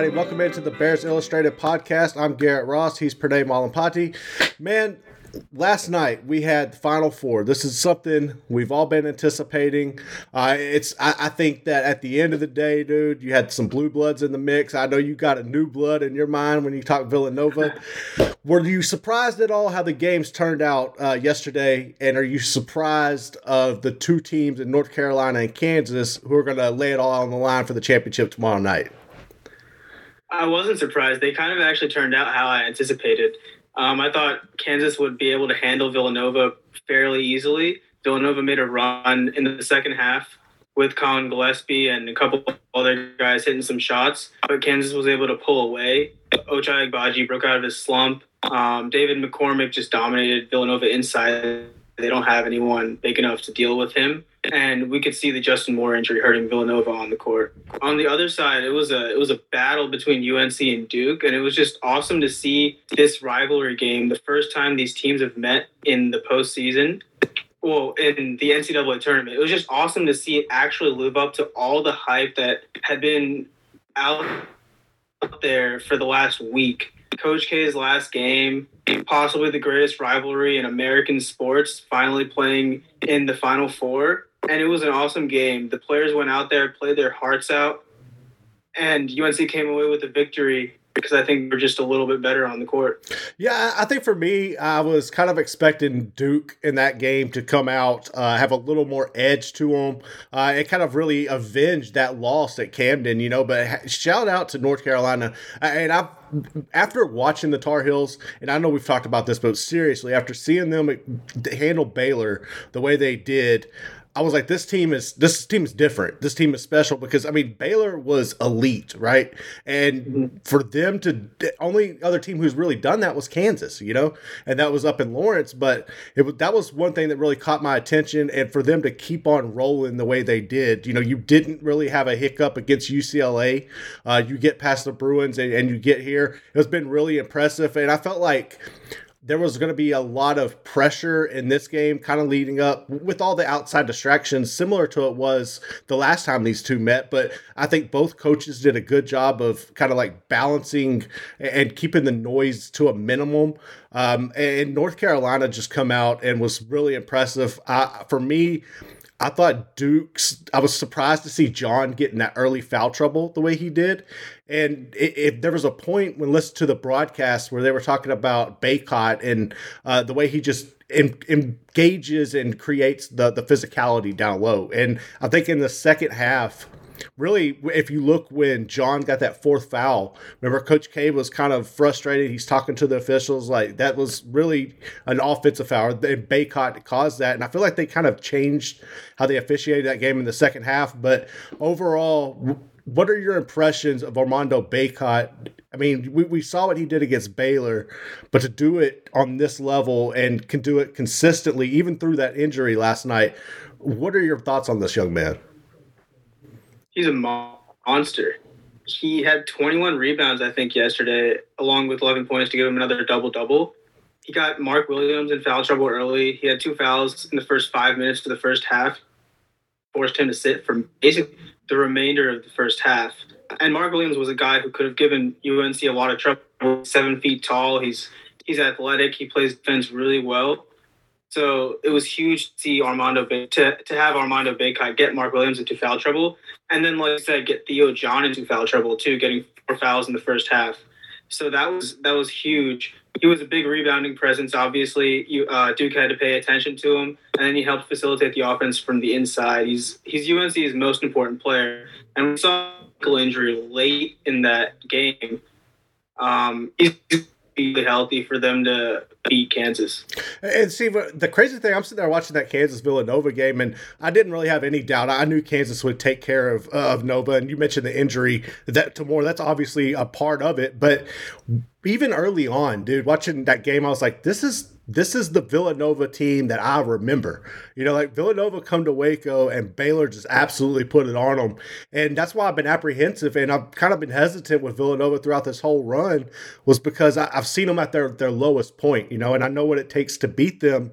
Everybody? Welcome into the Bears Illustrated podcast. I'm Garrett Ross. He's Pranay Malampati. Man, last night we had the Final Four. This is something we've all been anticipating. Uh, it's I, I, think that at the end of the day, dude, you had some blue bloods in the mix. I know you got a new blood in your mind when you talk Villanova. Were you surprised at all how the games turned out uh, yesterday? And are you surprised of the two teams in North Carolina and Kansas who are going to lay it all on the line for the championship tomorrow night? I wasn't surprised. They kind of actually turned out how I anticipated. Um, I thought Kansas would be able to handle Villanova fairly easily. Villanova made a run in the second half with Collin Gillespie and a couple other guys hitting some shots, but Kansas was able to pull away. Ochai Agbaji broke out of his slump. Um, David McCormack just dominated Villanova inside. They don't have anyone big enough to deal with him and we could see the Justin Moore injury hurting Villanova on the court. On the other side, it was a it was a battle between UNC and Duke, and it was just awesome to see this rivalry game. The first time these teams have met in the postseason, well, in the NCAA tournament, it was just awesome to see it actually live up to all the hype that had been out there for the last week. Coach K's last game, possibly the greatest rivalry in American sports, finally playing in the Final Four and it was an awesome game. The players went out there, played their hearts out, and UNC came away with a victory because I think we're just a little bit better on the court. Yeah, I think for me, I was kind of expecting Duke in that game to come out, uh, have a little more edge to them. Uh, it kind of really avenged that loss at Cameron, you know. But shout out to North Carolina, and I after watching the Tar Heels, and I know we've talked about this, but seriously, after seeing them handle Baylor the way they did. I was like, this team is this team is different. This team is special because I mean Baylor was elite, right? And mm-hmm. for them to only other team who's really done that was Kansas, you know, and that was up in Lawrence. But it that was one thing that really caught my attention, and for them to keep on rolling the way they did, you know, you didn't really have a hiccup against UCLA. Uh, you get past the Bruins and, and you get here. It's been really impressive, and I felt like there was going to be a lot of pressure in this game, kind of leading up with all the outside distractions, similar to it was the last time these two met. But I think both coaches did a good job of kind of like balancing and keeping the noise to a minimum. Um, and North Carolina just come out and was really impressive. Uh, for me, I thought Duke's. I was surprised to see John get in that early foul trouble the way he did. And if there was a point when listened to the broadcast where they were talking about Bacot and uh, the way he just engages and creates the the physicality down low. And I think in the second half, really, if you look when John got that fourth foul, remember Coach K was kind of frustrated. He's talking to the officials like that was really an offensive foul. And Bacot caused that, and I feel like they kind of changed how they officiated that game in the second half. But overall, what are your impressions of Armando Bacot I mean, we, we saw what he did against Baylor, but to do it on this level and can do it consistently, even through that injury last night, what are your thoughts on this young man? He's a monster. He had 21 rebounds, I think, yesterday, along with 11 points to give him another double double. He got Mark Williams in foul trouble early. He had two fouls in the first five minutes of the first half, forced him to sit for basically the remainder of the first half. And Mark Williams was a guy who could have given UNC a lot of trouble. Seven feet tall. He's he's athletic. He plays defense really well. So it was huge to see Armando to, to have Armando Bacot get Mark Williams into foul trouble, and then like I said, get Theo John into foul trouble too, getting four fouls in the first half. So that was that was huge. He was a big rebounding presence. Obviously, you, uh, Duke had to pay attention to him, and then he helped facilitate the offense from the inside. He's he's UNC's most important player, and we saw ankle injury late in that game. Um, he's healthy for them to beat Kansas. And see, the crazy thing, I'm sitting there watching that Kansas Villanova game, and I didn't really have any doubt. I knew Kansas would take care of uh, of Nova, and you mentioned the injury that to more. That's obviously a part of it, but even early on, dude, watching that game, I was like, this is this is the Villanova team that I remember. You know, like Villanova come to Waco and Baylor just absolutely put it on them. And that's why I've been apprehensive and I've kind of been hesitant with Villanova throughout this whole run was because I, have seen them at their, their lowest point, you know, and I know what it takes to beat them.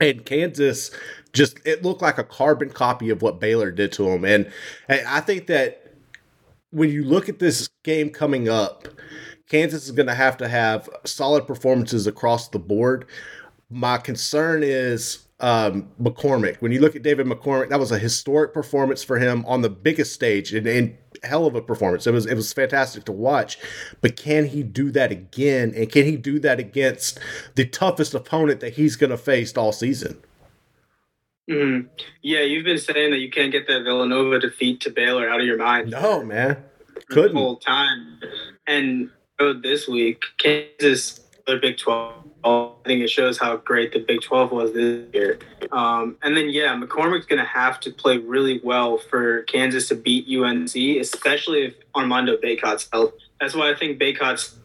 And Kansas just, it looked like a carbon copy of what Baylor did to them. And, and I think that when you look at this game coming up, Kansas is going to have to have solid performances across the board. My concern is um, McCormack. When you look at David McCormack, that was a historic performance for him on the biggest stage and, and, hell of a performance. It was it was fantastic to watch. But can he do that again? And can he do that against the toughest opponent that he's going to face all season? Mm-hmm. Yeah, you've been saying that you can't get that Villanova defeat to Baylor out of your mind. No, man, couldn't the whole time. And this week, Kansas, the Big 12. I think it shows how great the Big 12 was this year. Um, and then, yeah, McCormack's going to have to play really well for Kansas to beat UNC, especially if Armando Bacot's health. That's why I think Bacot's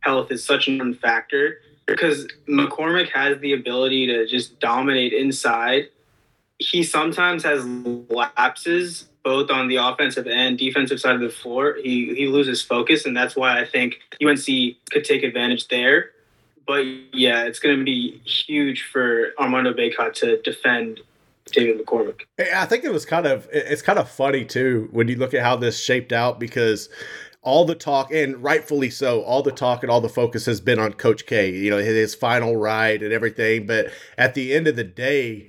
health is such an factor because McCormick has the ability to just dominate inside. He sometimes has lapses both on the offensive and defensive side of the floor, he he loses focus, and that's why I think UNC could take advantage there. But yeah, it's going to be huge for Armando Bacot to defend David McCormack. I think it was kind of it's kind of funny too when you look at how this shaped out because all the talk and rightfully so all the talk and all the focus has been on coach k you know his final ride and everything but at the end of the day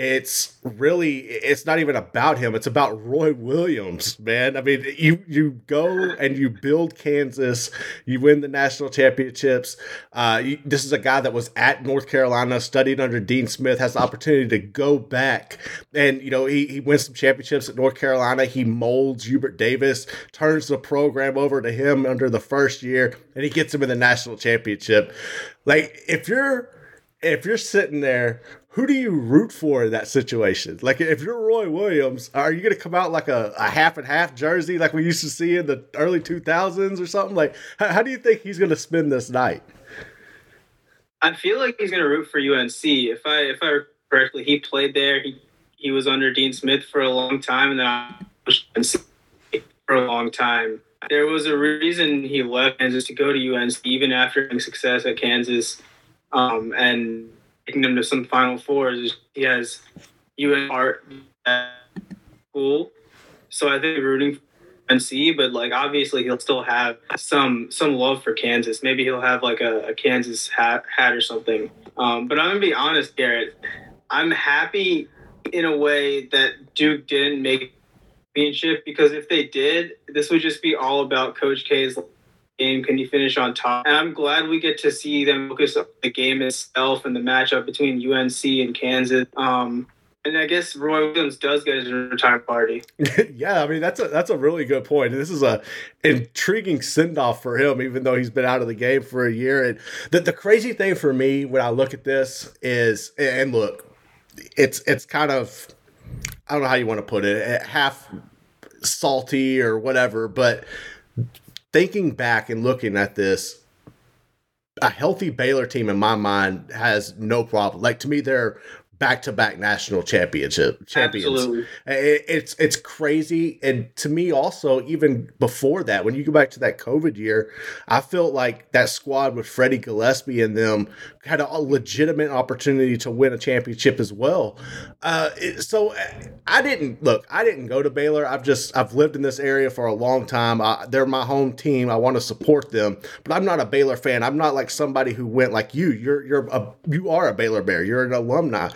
it's really it's not even about him. It's about roy williams man. I mean you you go and you build kansas. You win the national championships. Uh, you, this is a guy that was at north carolina studied under dean smith has the opportunity to go back. And you know he, he wins some championships at north carolina. He molds hubert davis turns the program over to him under the first year and he gets him in the national championship. Like if you're if you're sitting there who do you root for in that situation? Like, if you're Roy Williams, are you going to come out like a, a half and half jersey like we used to see in the early 2000s or something? Like, how, how do you think he's going to spend this night? I feel like he's going to root for UNC. If I if I correctly, he played there. He he was under Dean Smith for a long time, and then I was for a long time. There was a reason he left Kansas to go to UNC, even after success at Kansas. Um, and taking him to some Final Fours. He has UN art school, so I think rooting for NC, but like obviously he'll still have some some love for Kansas. Maybe he'll have like a, a Kansas hat hat or something. Um, but I'm gonna be honest, Garrett. I'm happy in a way that Duke didn't make championship because if they did, this would just be all about Coach K's game? Can you finish on top? And I'm glad we get to see them focus on the game itself and the matchup between UNC and Kansas. Um, and I guess Roy Williams does get his retirement party. yeah, I mean that's a that's a really good point. This is a intriguing send off for him, even though he's been out of the game for a year. And the the crazy thing for me when I look at this is, and look, it's it's kind of I don't know how you want to put it, half salty or whatever, but thinking back and looking at this, a healthy Baylor team in my mind has no problem. Like to me, they're back to back national championship champions. Absolutely. it's it's crazy, and to me also even before that, when you go back to that COVID year, I felt like that squad with Freddie Gillespie and them had a legitimate opportunity to win a championship as well. Uh, so I didn't look. I didn't go to Baylor. I've just I've lived in this area for a long time. I, they're my home team. I want to support them, but I'm not a Baylor fan. I'm not like somebody who went like you. You're you're a you are a Baylor Bear. You're an alumni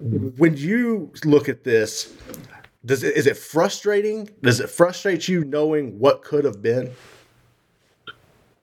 when you look at this, does it, is it frustrating? Does it frustrate you knowing what could have been?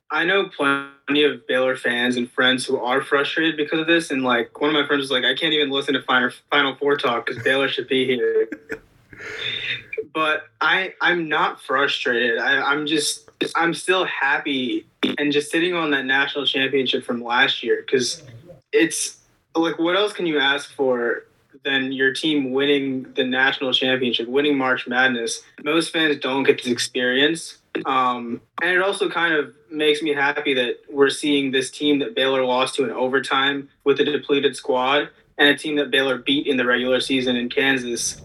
I know plenty of Baylor fans and friends who are frustrated because of this, and like one of my friends was like, "I can't even listen to Final Final Four talk because Baylor should be here." but I I'm not frustrated. I, I'm just I'm still happy and just sitting on that national championship from last year because it's like what else can you ask for than your team winning the national championship, winning March Madness? Most fans don't get this experience. Um, and it also kind of makes me happy that we're seeing this team that Baylor lost to in overtime with a depleted squad and a team that Baylor beat in the regular season in Kansas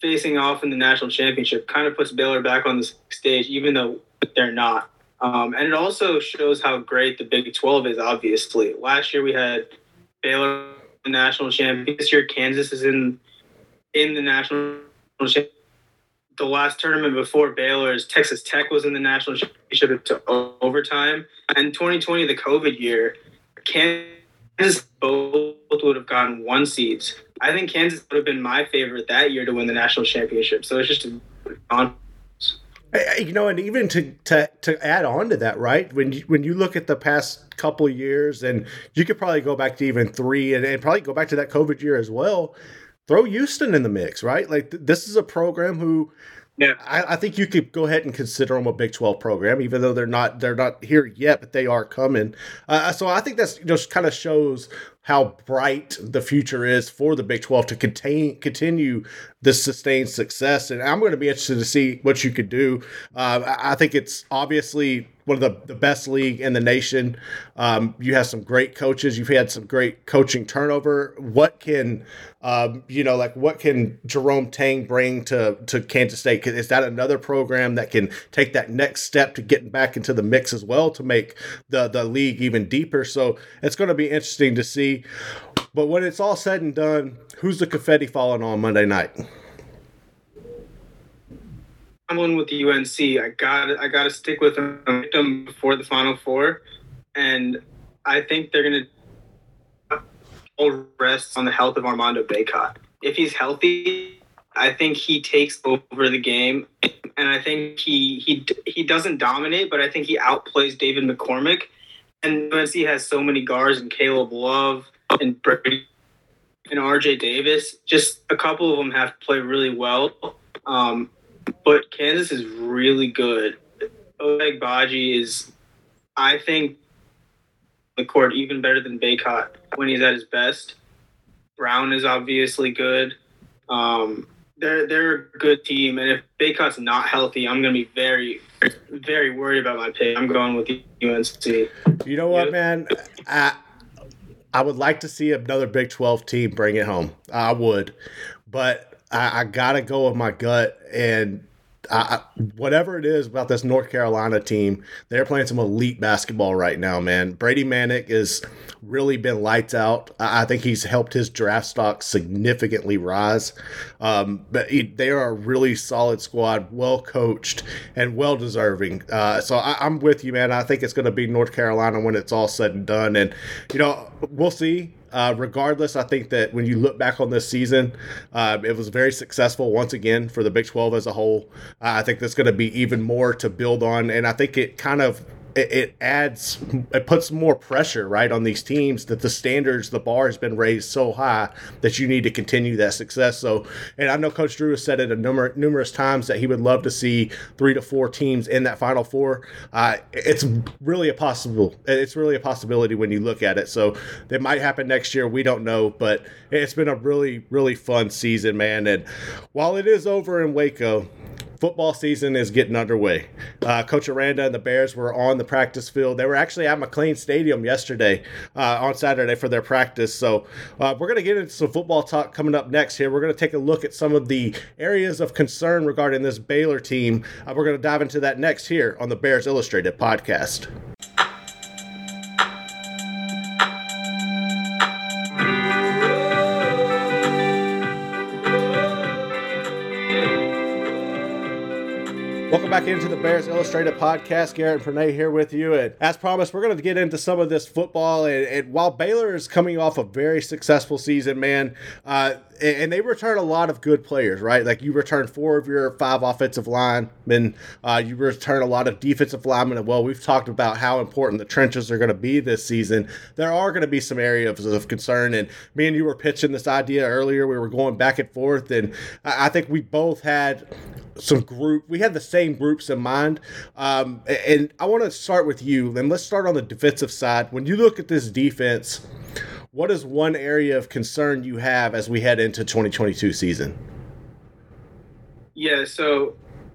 facing off in the national championship kind of puts Baylor back on the stage, even though they're not. Um, and it also shows how great the Big 12 is, obviously. Last year we had Baylor the national champion. This year Kansas is in in the national championship. The last tournament before Baylor's Texas Tech was in the national championship to overtime. And 2020, the COVID year, Kansas both would have gotten one seeds. I think Kansas would have been my favorite that year to win the national championship. So it's just on. You know, and even to, to to add on to that, right? When you, when you look at the past couple years, and you could probably go back to even three, and, and probably go back to that COVID year as well. Throw Houston in the mix, right? Like th- this is a program who yeah, I, I, think you could go ahead and consider them a Big Twelve program, even though they're not they're not here yet, but they are coming. Uh, so I think that's just kind of shows how bright the future is for the Big 12 to contain continue this sustained success. And I'm going to be interested to see what you could do. Uh, I think it's obviously one of the, the best league in the nation. Um, you have some great coaches. You've had some great coaching turnover. What can, um, you know, like what can Jerome Tang bring to, to Kansas State? Is that another program that can take that next step to getting back into the mix as well to make the, the league even deeper? So it's going to be interesting to see. But when it's all said and done, who's the confetti falling on Monday night? I'm going with the UNC. I got I got to stick with them before the Final Four, and I think they're to all rest on the health of Armando Bacot. If he's healthy, I think he takes over the game, and I think he he he doesn't dominate, but I think he outplays David McCormack and UNC has so many guards and Caleb Love and Brady and RJ Davis. Just a couple of them have to play really well. Um, but Kansas is really good. Ochai Agbaji is, I think, the court even better than Bacot when he's at his best. Braun is obviously good. Um, they're they're a good team, and if Bacot's not healthy, I'm going to be very very worried about my pick. I'm going with UNC. You know what, man? I I would like to see another Big 12 team bring it home. I would, but I, I gotta go with my gut and I, whatever it is about this North Carolina team, they're playing some elite basketball right now, man. Brady Manek has really been lights out. I, think he's helped his draft stock significantly rise. Um, but he, they are a really solid squad, well coached and well deserving. Uh, so I, I'm with you, man. I think it's going to be North Carolina when it's all said and done. And, you know, we'll see. Uh, regardless, I think that when you look back on this season, uh, it was very successful once again for the Big 12 as a whole. Uh, I think there's going to be even more to build on, and I think it kind of it, it adds it puts more pressure right on these teams that the standards the bar has been raised so high that you need to continue that success. So and i know coach drew has said it a number numerous times that he would love to see three to four teams in that final four. Uh, it's really a possible it's really a possibility when you look at it. So it might happen next year. We don't know but it's been a really really fun season man. And while it is over in waco football season is getting underway. Uh, Coach Aranda and the Bears were on the practice field. They were actually at McLane Stadium yesterday uh, on Saturday for their practice. So uh, we're going to get into some football talk coming up next here. We're going to take a look at some of the areas of concern regarding this Baylor team. Uh, we're going to dive into that next here on the Bears Illustrated podcast. Welcome back into the Bears Illustrated podcast. Garrett and Pranay here with you. And as promised, we're going to get into some of this football. And, and while Baylor is coming off a very successful season, man, uh, and they return a lot of good players, right? Like you return four of your five offensive linemen, uh, you return a lot of defensive linemen. well, we've talked about how important the trenches are going to be this season. There are going to be some areas of concern, and me and you were pitching this idea earlier. We were going back and forth, and I think we both had some group. We had the same groups in mind, um, and I want to start with you. And let's start on the defensive side. When you look at this defense what is one area of concern you have as we head into 2022 season? Yeah, so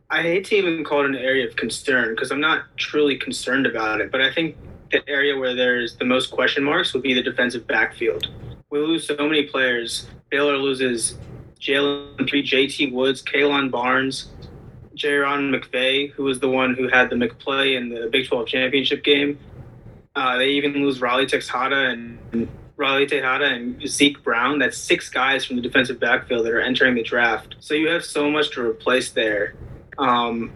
I hate to even call it an area of concern because I'm not truly concerned about it, but I think the area where there's the most question marks would be the defensive backfield. We lose so many players. Baylor loses Jalen Pitre, JT Woods, Kalon Barnes, Jairon McVea, who was the one who had the McPlay in the Big 12 championship game. Uh, they even lose Raleigh Texada and Raleigh Tejada, and Zeke Brown. That's six guys from the defensive backfield that are entering the draft. So you have so much to replace there. Um,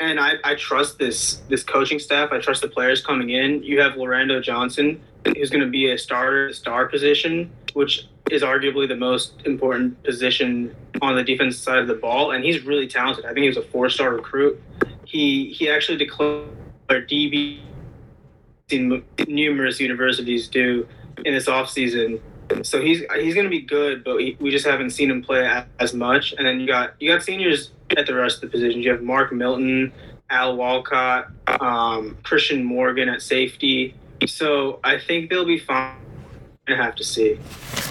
and I, I trust this this coaching staff. I trust the players coming in. You have Lorando Johnson, who's going to be a starter, star position, which is arguably the most important position on the defensive side of the ball. And he's really talented. I think he was a four star recruit. He he actually declared DB seen numerous universities do in this offseason. So he's he's going to be good, but we, we just haven't seen him play as much. And then you got you got seniors at the rest of the positions. You have Mark Milton, Al Walcott, um, Christian Morgan at safety. So I think they'll be fine. I have to see.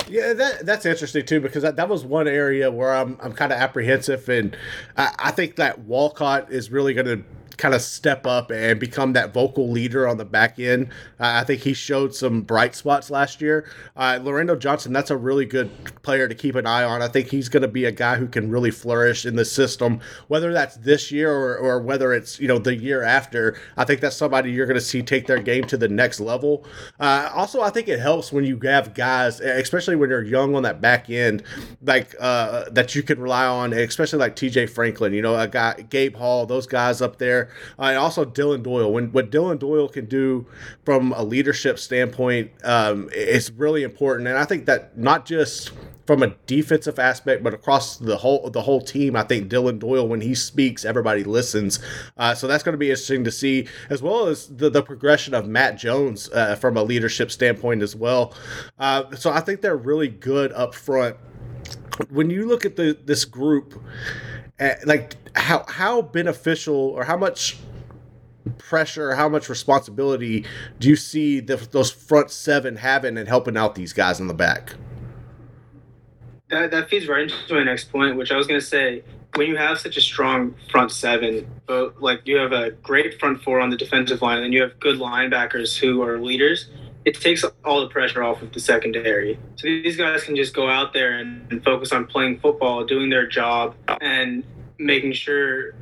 Yeah, that that's interesting too because that, that was one area where I'm I'm kind of apprehensive, and I, I think that Walcott is really going to kind of step up and become that vocal leader on the back end. Uh, I think he showed some bright spots last year. Uh, Johnson, that's a really good player to keep an eye on. I think he's going to be a guy who can really flourish in the system, whether that's this year or, or whether it's you know the year after. I think that's somebody you're going to see take their game to the next level. Uh, also, I think it helps when you have guys, especially when you're young on that back end, like uh, that you can rely on, especially like T.J. Franklin. You know, a guy Gabe Hall, those guys up there uh, and also Dillon Doyle. When what Dillon Doyle can do from a leadership standpoint um, is really important, and I think that not just from a defensive aspect, but across the whole the whole team. I think Dillon Doyle, when he speaks, everybody listens. Uh, so that's going to be interesting to see, as well as the, the progression of Matt Jones uh, from a leadership standpoint as well. Uh, so I think they're really good up front. When you look at the this group, like how how beneficial or how much pressure, how much responsibility do you see the, those front seven having and helping out these guys in the back? That, that feeds right into my next point, which I was going to say. When you have such a strong front seven, but like you have a great front four on the defensive line, and you have good linebackers who are leaders, it takes all the pressure off of the secondary. So these guys can just go out there and, and focus on playing football, doing their job, and making sure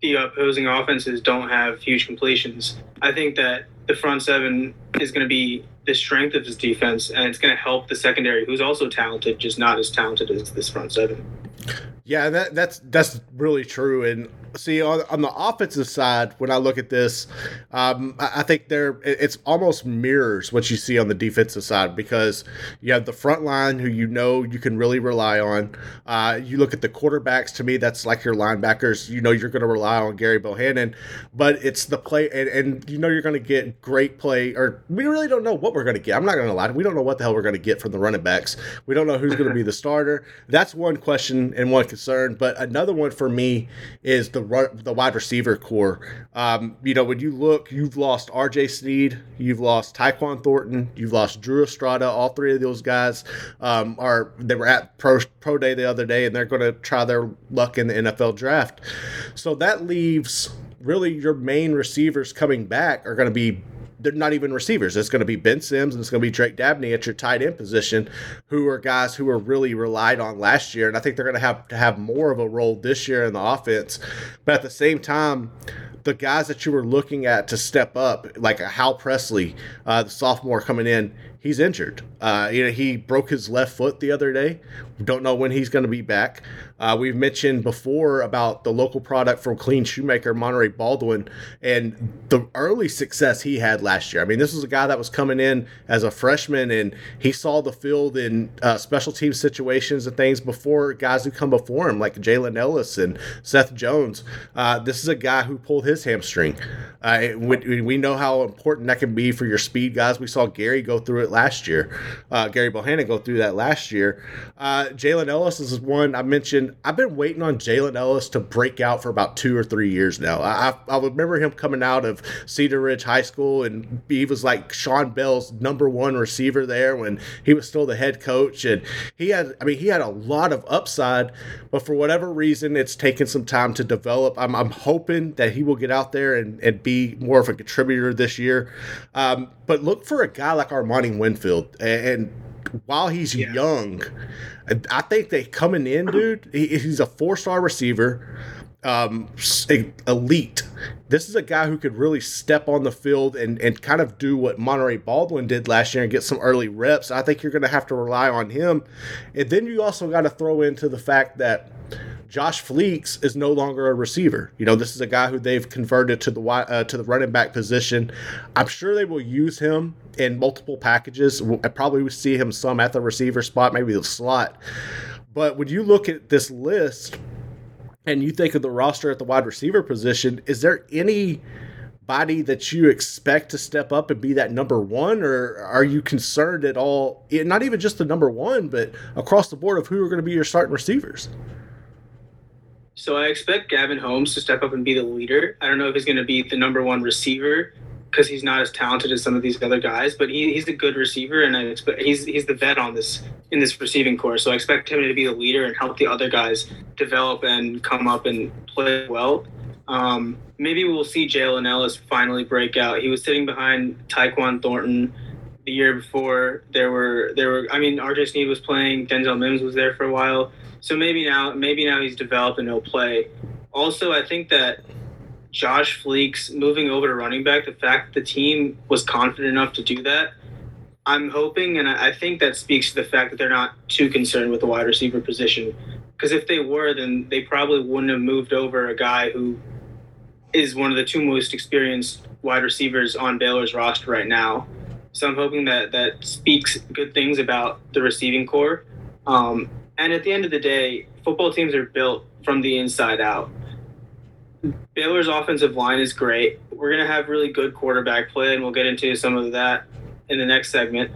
the opposing offenses don't have huge completions. I think that the front seven is going to be the strength of his defense, and it's going to help the secondary, who's also talented, just not as talented as this front seven. Yeah, that, that's that's really true. And see on, on the offensive side when i look at this um, I, I, think there it's almost mirrors what you see on the defensive side because you have the front line who you know you can really rely on. Uh, you look at the quarterbacks to me that's like your linebackers. You know you're going to rely on Gerry Bohanon but it's the play and, and you know you're going to get great play or we really don't know what we're going to get. I'm not going to lie we don't know what the hell we're going to get from the running backs. We don't know who's going to be the starter. That's one question and one concern but another one for me is the the wide receiver core. Um, you know, when you look, you've lost R.J. Sneed, you've lost Tyquan Thornton, you've lost Drew Estrada. All three of those guys um, are they were at pro pro day the other day, and they're going to try their luck in the NFL draft. So that leaves really your main receivers coming back are going to be they're not even receivers. It's going to be Ben Sims and it's going to be Drake Dabney at your tight end position, who are guys who were really relied on last year, and I think they're going to have to have more of a role this year in the offense. But at the same time, the guys that you were looking at to step up, like Hal Presley, uh, the sophomore coming in, he's injured. Uh, you know, he broke his left foot the other day. Don't know when he's going to be back. Uh, we've mentioned before about the local product from Killeen Shoemaker, Monaray Baldwin, and the early success he had last year. I mean, this was a guy that was coming in as a freshman, and he saw the field in uh, special team situations and things before guys who come before him, like Jalen Ellis and Seth Jones. Uh, this is a guy who pulled his hamstring. Uh, we, we, know how important that can be for your speed guys. We saw Gary go through it last year. Uh, Gary Bohanon go through that last year. Uh, Jalen Ellis is one I mentioned I've been waiting on Jalen Ellis to break out for about two or three years now. I, I remember him coming out of Cedar Ridge High School, and he was like Sean Bell's number one receiver there when he was still the head coach, and he had, I mean, he had a lot of upside, but for whatever reason, it's taken some time to develop. I'm, I'm hoping that he will get out there and, and be more of a contributor this year. Um, but look for a guy like Armani Winfield, and, and while he's yeah. young, I think they coming in, dude. he's a four star receiver, um, elite. This is a guy who could really step on the field and, and kind of do what Monaray Baldwin did last year and get some early reps. I think you're going to have to rely on him. And then you also got to throw into the fact that Josh Fleeks is no longer a receiver. You know, this is a guy who they've converted to the uh, to the running back position. I'm sure they will use him in multiple packages. I probably would see him some at the receiver spot, maybe the slot. But when you look at this list and you think of the roster at the wide receiver position, is there any body that you expect to step up and be that number one, or are you concerned at all? Not even just the number one, but across the board of who are going to be your starting receivers. So I expect Gavin Holmes to step up and be the leader. I don't know if he's going to be the number one receiver because he's not as talented as some of these other guys, but he, he's a good receiver, and I expect he's he's the vet on this in this receiving corps. So I expect him to be the leader and help the other guys develop and come up and play well. Um, maybe we'll see Jalen Ellis finally break out. He was sitting behind Tyquan Thornton the year before. There were there were I mean RJ Sneed was playing, Denzel Mims was there for a while. So maybe now, maybe now he's developed and he'll play. Also, I think that Josh Fleeks moving over to running back, the fact that the team was confident enough to do that, I'm hoping, and I think that speaks to the fact that they're not too concerned with the wide receiver position. Because if they were, then they probably wouldn't have moved over a guy who is one of the two most experienced wide receivers on Baylor's roster right now. So I'm hoping that that speaks good things about the receiving core. Um, and at the end of the day, football teams are built from the inside out. Baylor's offensive line is great. We're going to have really good quarterback play, and we'll get into some of that in the next segment.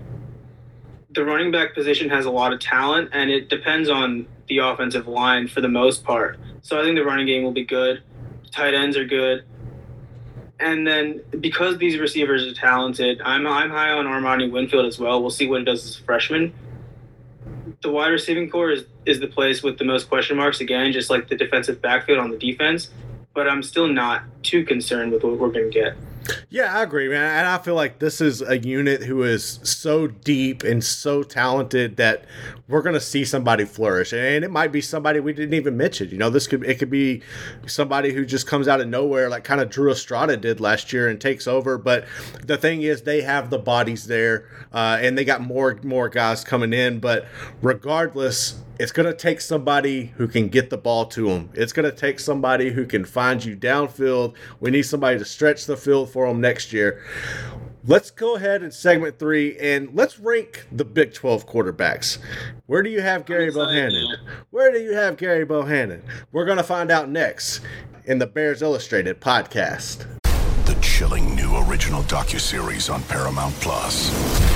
The running back position has a lot of talent, and it depends on the offensive line for the most part. So I think the running game will be good. Tight ends are good. And then because these receivers are talented, I'm, I'm high on Armani Winfield as well. We'll see what he does as a freshman the wide receiving corps is, is the place with the most question marks again, just like the defensive backfield on the defense. But I'm still not too concerned with what we're going to get. Yeah, I agree, man. And I feel like this is a unit who is so deep and so talented that we're going to see somebody flourish. And it might be somebody we didn't even mention. You know, this could it could be somebody who just comes out of nowhere, like kind of Drew Estrada did last year and takes over. But the thing is, they have the bodies there, uh, and they got more more guys coming in. But regardless, it's going to take somebody who can get the ball to them. It's going to take somebody who can find you downfield. We need somebody to stretch the field for them next year. Let's go ahead in segment three and let's rank the Big 12 quarterbacks. Where do you have Gary Bohanon? Where do you have Gary Bohanon? We're going to find out next in the Bears Illustrated podcast. The chilling new original docuseries on Paramount Plus.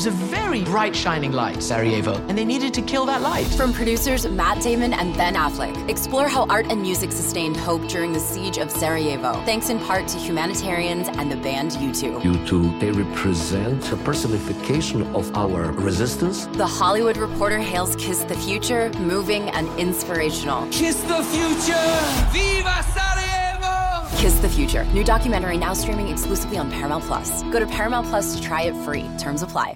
Was a very bright, shining light, Sarajevo, and they needed to kill that light. From producers Matt Damon and Ben Affleck, explore how art and music sustained hope during the siege of Sarajevo, thanks in part to humanitarians and the band U2. U2, they represent a personification of our resistance. The Hollywood Reporter hails Kiss the Future, moving and inspirational. Kiss the future! Viva Sarajevo! Kiss the Future. New documentary now streaming exclusively on Paramount Plus. Go to Paramount Plus to try it free. Terms apply.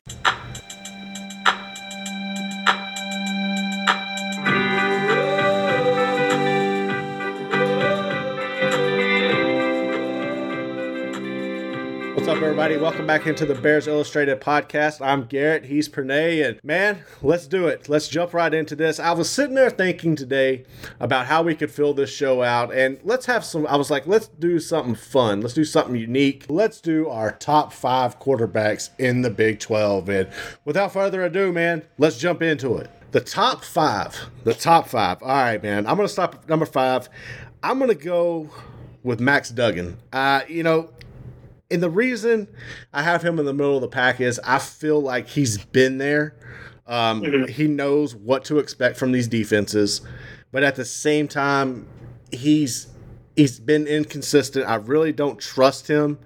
What's up, everybody? Welcome back into the Bears Illustrated podcast. I'm Garrett. He's Pranay, and man, let's do it. Let's jump right into this. I was sitting there thinking today about how we could fill this show out, and let's have some. I was like, let's do something fun. Let's do something unique. Let's do our top five quarterbacks in the Big 12. And without further ado, man, let's jump into it. The top five. The top five. All right, man. I'm gonna stop at number five. I'm gonna go with Max Duggan. Uh, you know, and the reason I have him in the middle of the pack is I feel like he's been there. Um, He knows what to expect from these defenses, but at the same time, he's he's been inconsistent. I really don't trust him.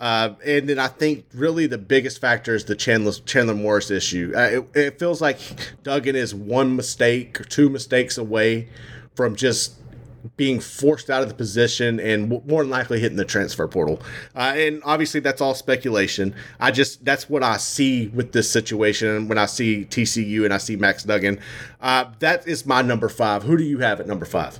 Uh, and then I think really the biggest factor is the Chandler Chandler Morris issue. Uh, it, it feels like Duggan is one mistake or two mistakes away from just being forced out of the position and more than likely hitting the transfer portal. Uh, and obviously, that's all speculation. I just that's what I see with this situation when I see TCU and I see Max Duggan. Uh, that is my number five. Who do you have at number five?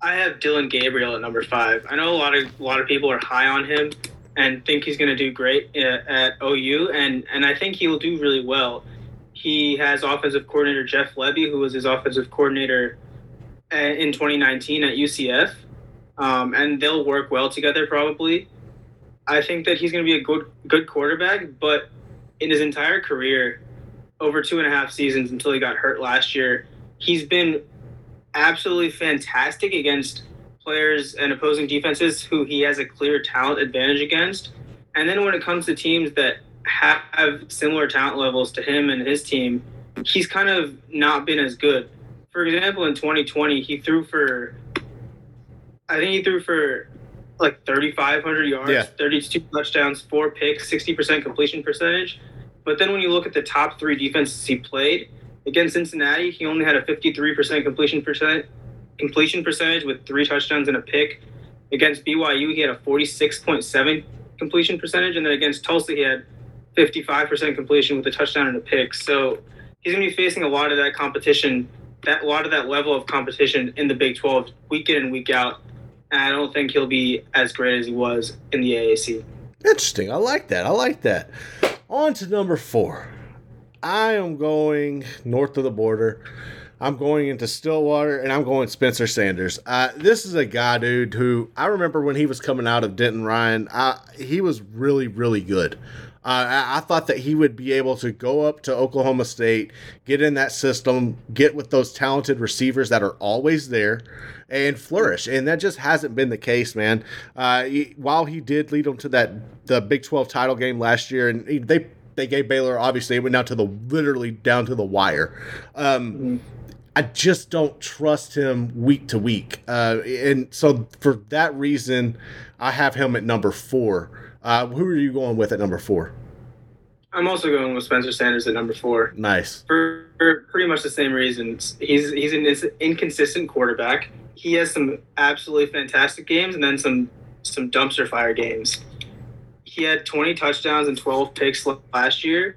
I have Dillon Gabriel at number five. I know a lot of a lot of people are high on him and think he's going to do great at, at OU, and and I think he will do really well. He has offensive coordinator Jeff Lebby, who was his offensive coordinator uh, in 2019 at UCF, um, and they'll work well together probably. I think that he's going to be a good good quarterback, but in his entire career, over two and a half seasons until he got hurt last year, he's been absolutely fantastic against players and opposing defenses who he has a clear talent advantage against. And then when it comes to teams that have similar talent levels to him and his team, he's kind of not been as good. For example, in 2020, he threw for, I think he threw for like 3,500 yards, Yeah. 32 touchdowns, four picks, 60% completion percentage. But then when you look at the top three defenses he played against Cincinnati, he only had a 53% completion percent completion percentage with three touchdowns and a pick. Against BYU, he had a 46.7 completion percentage, and then against Tulsa, he had 55% completion with a touchdown and a pick. So he's going to be facing a lot of that competition, that a lot of that level of competition in the Big 12 week in and week out. And I don't think he'll be as great as he was in the AAC. Interesting. I like that. I like that. On to number four. I am going north of the border. I'm going into Stillwater and I'm going Spencer Sanders. Uh, this is a guy, dude, who I remember when he was coming out of Denton Ryan, I, he was really, really good. Uh, I, thought that he would be able to go up to Oklahoma State, get in that system, get with those talented receivers that are always there, and flourish. And that just hasn't been the case, man. Uh, he- while he did lead them to that the Big 12 title game last year, and he- they they gave Baylor obviously it went down to the literally down to the wire. Um, I just don't trust him week to week, uh, and so for that reason, I have him at number four. Uh, who are you going with at number four? I'm also going with Spencer Sanders at number four. Nice. for, for pretty much the same reasons. He's he's an inconsistent quarterback. He has some absolutely fantastic games and then some some dumpster fire games. He had 20 touchdowns and 12 picks last year.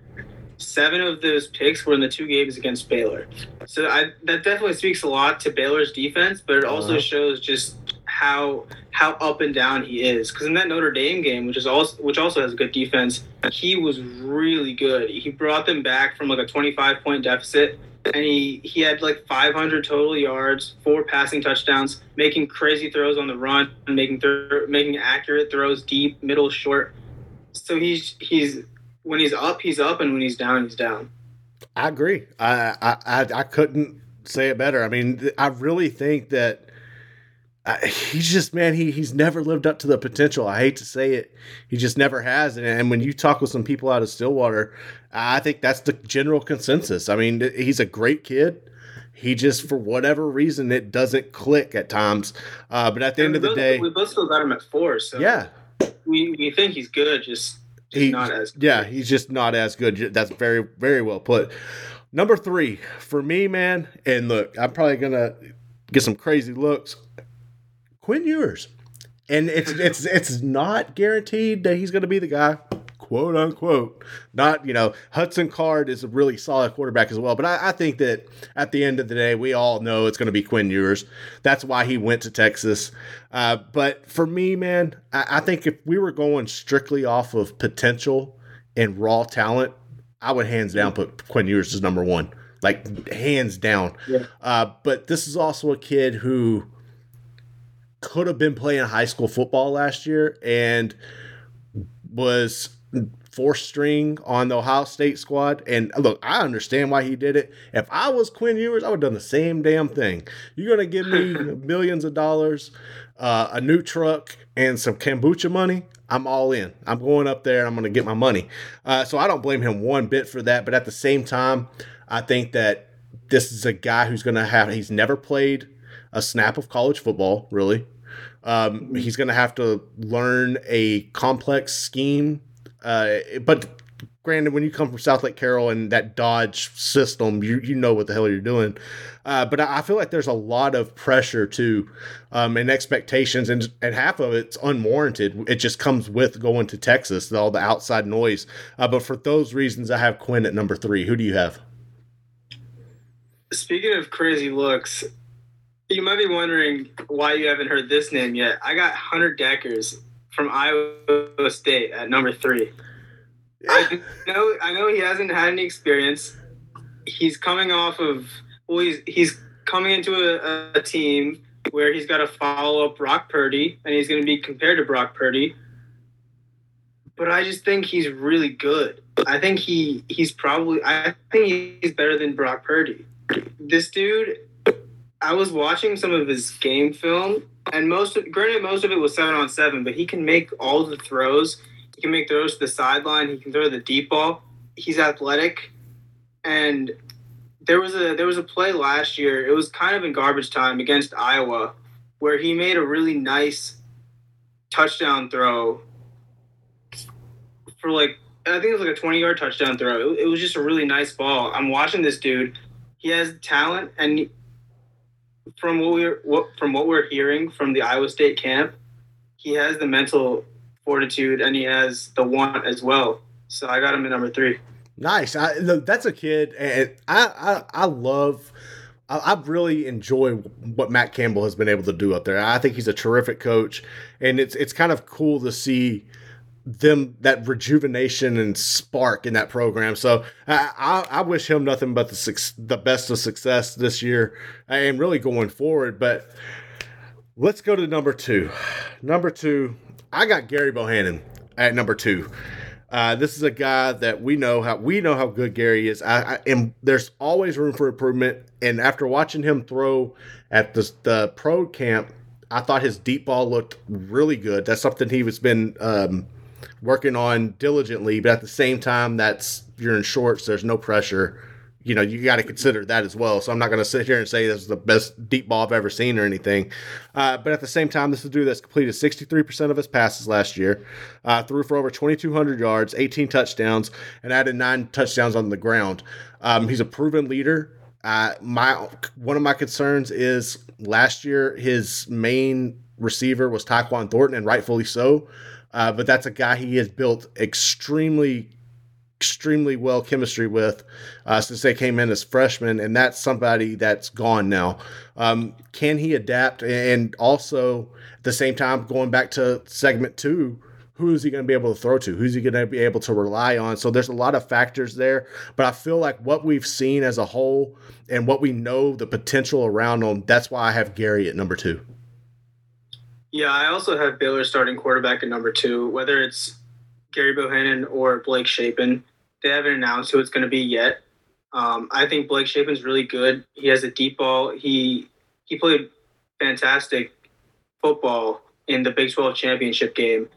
Seven of those picks were in the two games against Baylor. So I, that definitely speaks a lot to Baylor's defense, but it also Uh-huh. shows just how how up and down he is. Because in that Notre Dame game, which is also which also has a good defense, he was really good. He brought them back from like a 25 point deficit, and he he had like 500 total yards, four passing touchdowns, making crazy throws on the run, making thro- making accurate throws deep, middle, short. So he's he's when he's up, he's up, and when he's down, he's down. I agree. I I I couldn't say it better. I mean, I really think that uh, he's just man he he's never lived up to the potential. I hate to say it, he just never has. And, and when you talk with some people out of Stillwater, I think that's the general consensus. I mean, he's a great kid. He just, for whatever reason, it doesn't click at times. Uh, but at the And end of we the both- day, we both still got him at four. So yeah, we, we think he's good, just, just he, not as yeah, he's just not as good. That's very, very well put. Number three for me, man, and look, I'm probably gonna get some crazy looks. Quinn Ewers, and it's it's it's not guaranteed that he's gonna be the guy, quote unquote. Not you know Hudson Card is a really solid quarterback as well, but I, I think that at the end of the day, we all know it's gonna be Quinn Ewers. That's why he went to Texas. Uh, but for me, man, I, I think if we were going strictly off of potential and raw talent, I would hands down put Quinn Ewers as number one, like hands down. Yeah. Uh, but this is also a kid who could have been playing high school football last year and was fourth string on the Ohio State squad. And look, I understand why he did it. If I was Quinn Ewers, I would have done the same damn thing. You're gonna give me millions of dollars, uh, a new truck, and some kombucha money. I'm all in. I'm going up there. I'm going to get my money. Uh, so I don't blame him one bit for that. But at the same time, I think that this is a guy who's going to have. He's never played a snap of college football, really. Um, he's going to have to learn a complex scheme. Uh, but granted, when you come from Southlake Carroll and that Dodge system, you you know what the hell you're doing. Uh, but I I feel like there's a lot of pressure too, um, and expectations, and and half of it's unwarranted. It just comes with going to Texas, all the outside noise. Uh, but for those reasons, I have Quinn at number three. Who do you have? Speaking of crazy looks, you might be wondering why you haven't heard this name yet. I got Hunter Dekkers from Iowa State at number three. I know I know he hasn't had any experience. He's coming off of well, he's he's coming into a, a team where he's got to follow up Brock Purdy, and he's going to be compared to Brock Purdy. But I just think he's really good. I think he he's probably I think he's better than Brock Purdy. This dude, I was watching some of his game film, and most of, granted most of it was seven on seven, but he can make all the throws. He can make throws to the sideline. He can throw the deep ball. He's athletic, and there was a there was a play last year. It was kind of in garbage time against Iowa, where he made a really nice touchdown throw for like I think it was like a twenty yard touchdown throw. It, it was just a really nice ball. I'm watching this dude. He has talent, and from what we're what from what we're hearing from the Iowa State camp, he has the mental fortitude and he has the want as well. So I got him at number three. Nice. I, look, that's a kid, and I I, I love. I, I really enjoy what Matt Campbell has been able to do up there. I think he's a terrific coach, and it's it's kind of cool to see them that rejuvenation and spark in that program. So I, I, wish him nothing but the the best of success this year and really going forward. But let's go to number two. Number two, I got Gary Bohanon at number two. Uh, this is a guy that we know how we know how good Gary is. I, I and there's always room for improvement. And after watching him throw at the the pro camp, I thought his deep ball looked really good. That's something he was been um, working on diligently. But at the same time, that's you're in shorts. There's no pressure. You know, you got to consider that as well. So I'm not going to sit here and say this is the best deep ball I've ever seen or anything. Uh, but at the same time, this is a dude that's completed 63% of his passes last year, uh, threw for over 2,200 yards, 18 touchdowns, and added nine touchdowns on the ground. Um, he's a proven leader. Uh, my one of my concerns is last year his main receiver was Tyquan Thornton, and rightfully so. Uh, but that's a guy he has built extremely, extremely well chemistry with uh, since they came in as freshmen, and that's somebody that's gone now. Um, can he adapt? And also at the same time, going back to segment two, who is he going to be able to throw to? Who's he going to be able to rely on? So there's a lot of factors there, but I feel like what we've seen as a whole and what we know the potential around him, that's why I have Gary at number two. Yeah, I also have Baylor starting quarterback at number two, whether it's Gary Bohanon or Blake Shapen. They haven't announced who it's going to be yet. Um, I think Blake Shapen's really good. He has a deep ball. He he played fantastic football in the Big 12 championship game.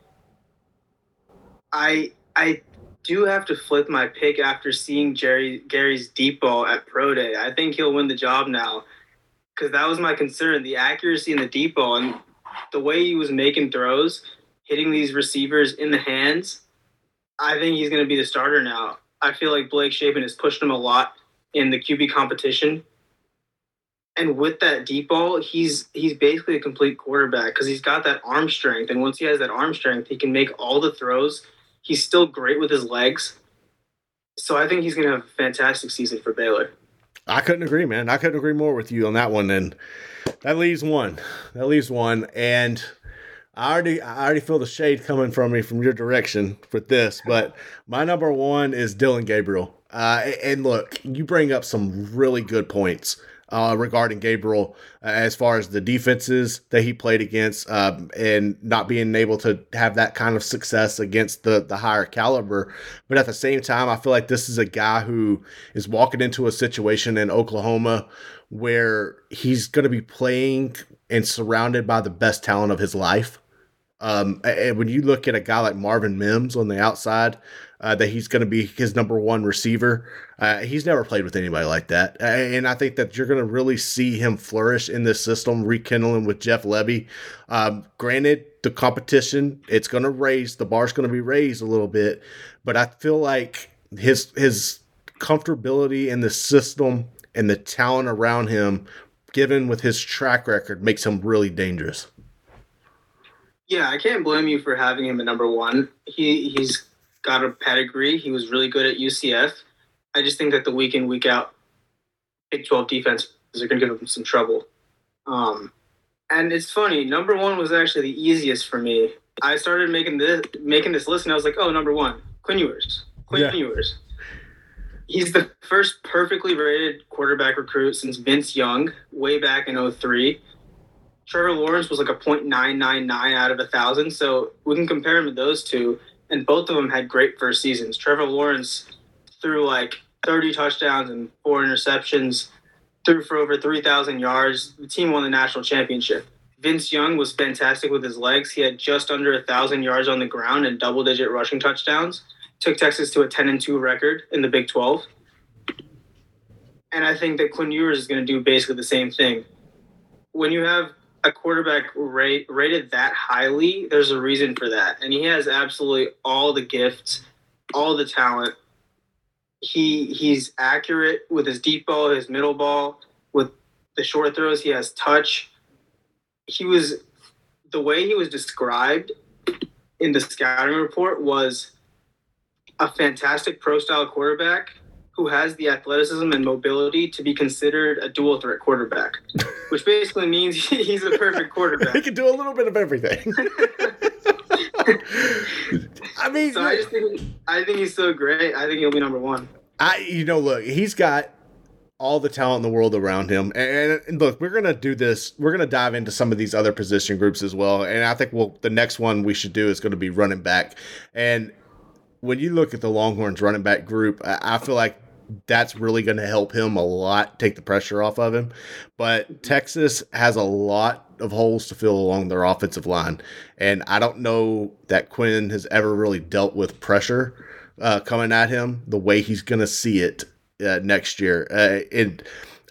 I I do have to flip my pick after seeing Jerry Gary's deep ball at Pro Day. I think he'll win the job now because that was my concern the accuracy in the deep ball and the way he was making throws, hitting these receivers in the hands. I think he's going to be the starter now. I feel like Blake Shapen has pushed him a lot in the QB competition. And with that deep ball, he's he's basically a complete quarterback because he's got that arm strength. And once he has that arm strength, he can make all the throws. He's still great with his legs. So I think he's going to have a fantastic season for Baylor. I couldn't agree, man. I couldn't agree more with you on that one. And that leaves one. That leaves one. And I already I already feel the shade coming from me from your direction with this, but my number one is Dillon Gabriel. Uh, and look, you bring up some really good points uh, regarding Gabriel uh, as far as the defenses that he played against um, and not being able to have that kind of success against the, the higher caliber. But at the same time, I feel like this is a guy who is walking into a situation in Oklahoma where he's going to be playing and surrounded by the best talent of his life. Um, and when you look at a guy like Marvin Mims on the outside, uh, that he's going to be his number one receiver. Uh, he's never played with anybody like that, and I think that you're going to really see him flourish in this system, rekindling with Jeff Lebby. Um, granted, the competition it's going to raise the bar's going to be raised a little bit, but I feel like his his comfortability in the system and the talent around him, given with his track record, makes him really dangerous. Yeah, I can't blame you for having him at number one. He he's got a pedigree. He was really good at UCF. I just think that the week in week out Big Twelve defenses are going to give him some trouble. Um, and it's funny. Number one was actually the easiest for me. I started making this making this list, and I was like, "Oh, number one, Quinn Ewers. Quinn yeah. Ewers. He's the first perfectly rated quarterback recruit since Vince Young, way back in 03. Trevor Lawrence was like a .999 out of a thousand, so we can compare him to those two. And both of them had great first seasons. Trevor Lawrence threw like 30 touchdowns and four interceptions, threw for over 3,000 yards. The team won the national championship. Vince Young was fantastic with his legs. He had just under a thousand yards on the ground and double-digit rushing touchdowns took Texas to a 10 and 2 record in the Big 12. And I think that Quinn Ewers is going to do basically the same thing. When you have a quarterback rate, rated that highly, there's a reason for that. And he has absolutely all the gifts, all the talent. He he's accurate with his deep ball, his middle ball, with the short throws, he has touch. He was the way he was described in the scouting report was a fantastic pro style quarterback who has the athleticism and mobility to be considered a dual threat quarterback, which basically means he's a perfect quarterback. he can do a little bit of everything. I mean, so I just think I think he's so great. I think he'll be number one. I, you know, look, he's got all the talent in the world around him. And, and, look, we're gonna do this. We're gonna dive into some of these other position groups as well. And I think well, the next one we should do is going to be running back. And when you look at the Longhorns running back group, I, feel like that's really going to help him a lot, take the pressure off of him. But Texas has a lot of holes to fill along their offensive line. And I don't know that Quinn has ever really dealt with pressure uh, coming at him the way he's going to see it uh, next year. Uh, and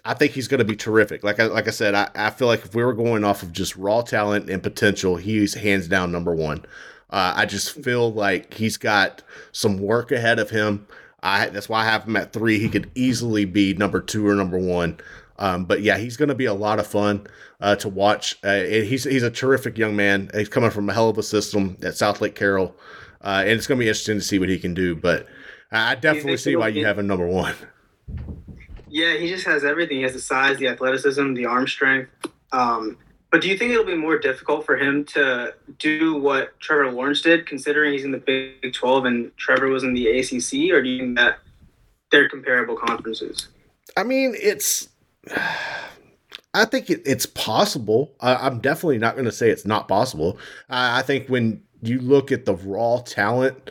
I think he's going to be terrific. Like I, like I said, I, I feel like if we were going off of just raw talent and potential, he's hands down number one. Uh, I just feel like he's got some work ahead of him. I that's why I have him at three. He could easily be number two or number one. Um, but yeah, he's going to be a lot of fun uh, to watch. Uh, he's he's a terrific young man. He's coming from a hell of a system at Southlake Carroll, uh, and it's going to be interesting to see what he can do. But I definitely see why you have him number one. Yeah, he just has everything. He has the size, the athleticism, the arm strength. Um, but do you think it'll be more difficult for him to do what Trevor Lawrence did, considering he's in the Big 12 and Trevor was in the ACC, or do you think that they're comparable conferences? I mean, it's. I think it, it's possible. I, am definitely not going to say it's not possible. I, I think when you look at the raw talent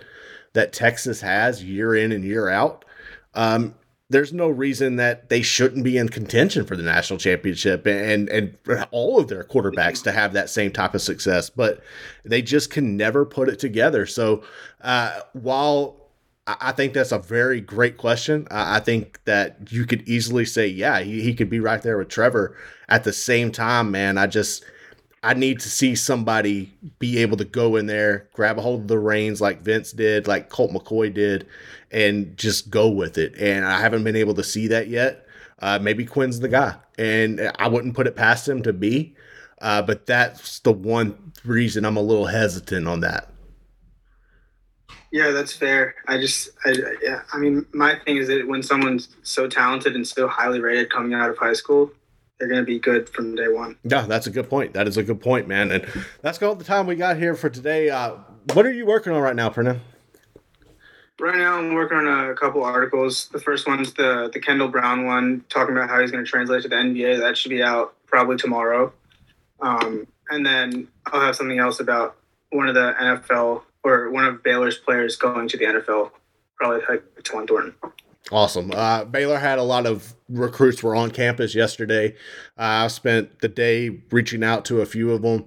that Texas has year in and year out, um, there's no reason that they shouldn't be in contention for the national championship and and all of their quarterbacks to have that same type of success but they just can never put it together so uh, while I think that's a very great question. I think that you could easily say, yeah, he, he could be right there with Trevor. At the same time, man, I just I need to see somebody be able to go in there, grab a hold of the reins like Vince did, like Colt McCoy did, and just go with it. And I haven't been able to see that yet. Uh, maybe Quinn's the guy, and I wouldn't put it past him to be. Uh, but that's the one reason I'm a little hesitant on that. Yeah, that's fair. I just, I, yeah, I mean, my thing is that when someone's so talented and so highly rated coming out of high school, they're going to be good from day one. Yeah, that's a good point. That is a good point, man. And that's all the time we got here for today. Uh, what are you working on right now, Pranay? Right now, I'm working on a couple articles. The first one's the the Kendall Brown one, talking about how he's going to translate to the NBA. That should be out probably tomorrow. Um, and then I'll have something else about one of the NFL or one of Baylor's players going to the NFL, probably like Tyquan Thornton. Awesome. Uh, Baylor had a lot of recruits were on campus yesterday. Uh, I spent the day reaching out to a few of them.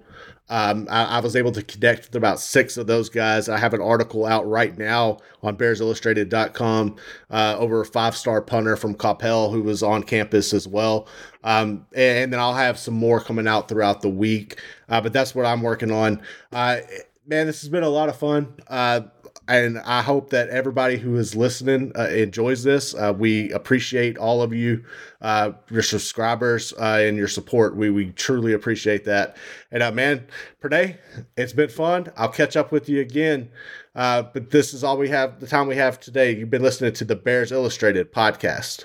Um, I, I, was able to connect with about six of those guys. I have an article out right now on BearsIllustrated.com uh, over a five star punter from Coppell who was on campus as well. Um, and then I'll have some more coming out throughout the week. Uh, but that's what I'm working on. Uh, man, this has been a lot of fun. Uh, and I hope that everybody who is listening uh, enjoys this. Uh, we appreciate all of you, uh, your subscribers, uh, and your support. We we truly appreciate that. And uh, man, Pranay, it's been fun. I'll catch up with you again. Uh, but this is all we have. The time we have today. You've been listening to the Bears Illustrated podcast.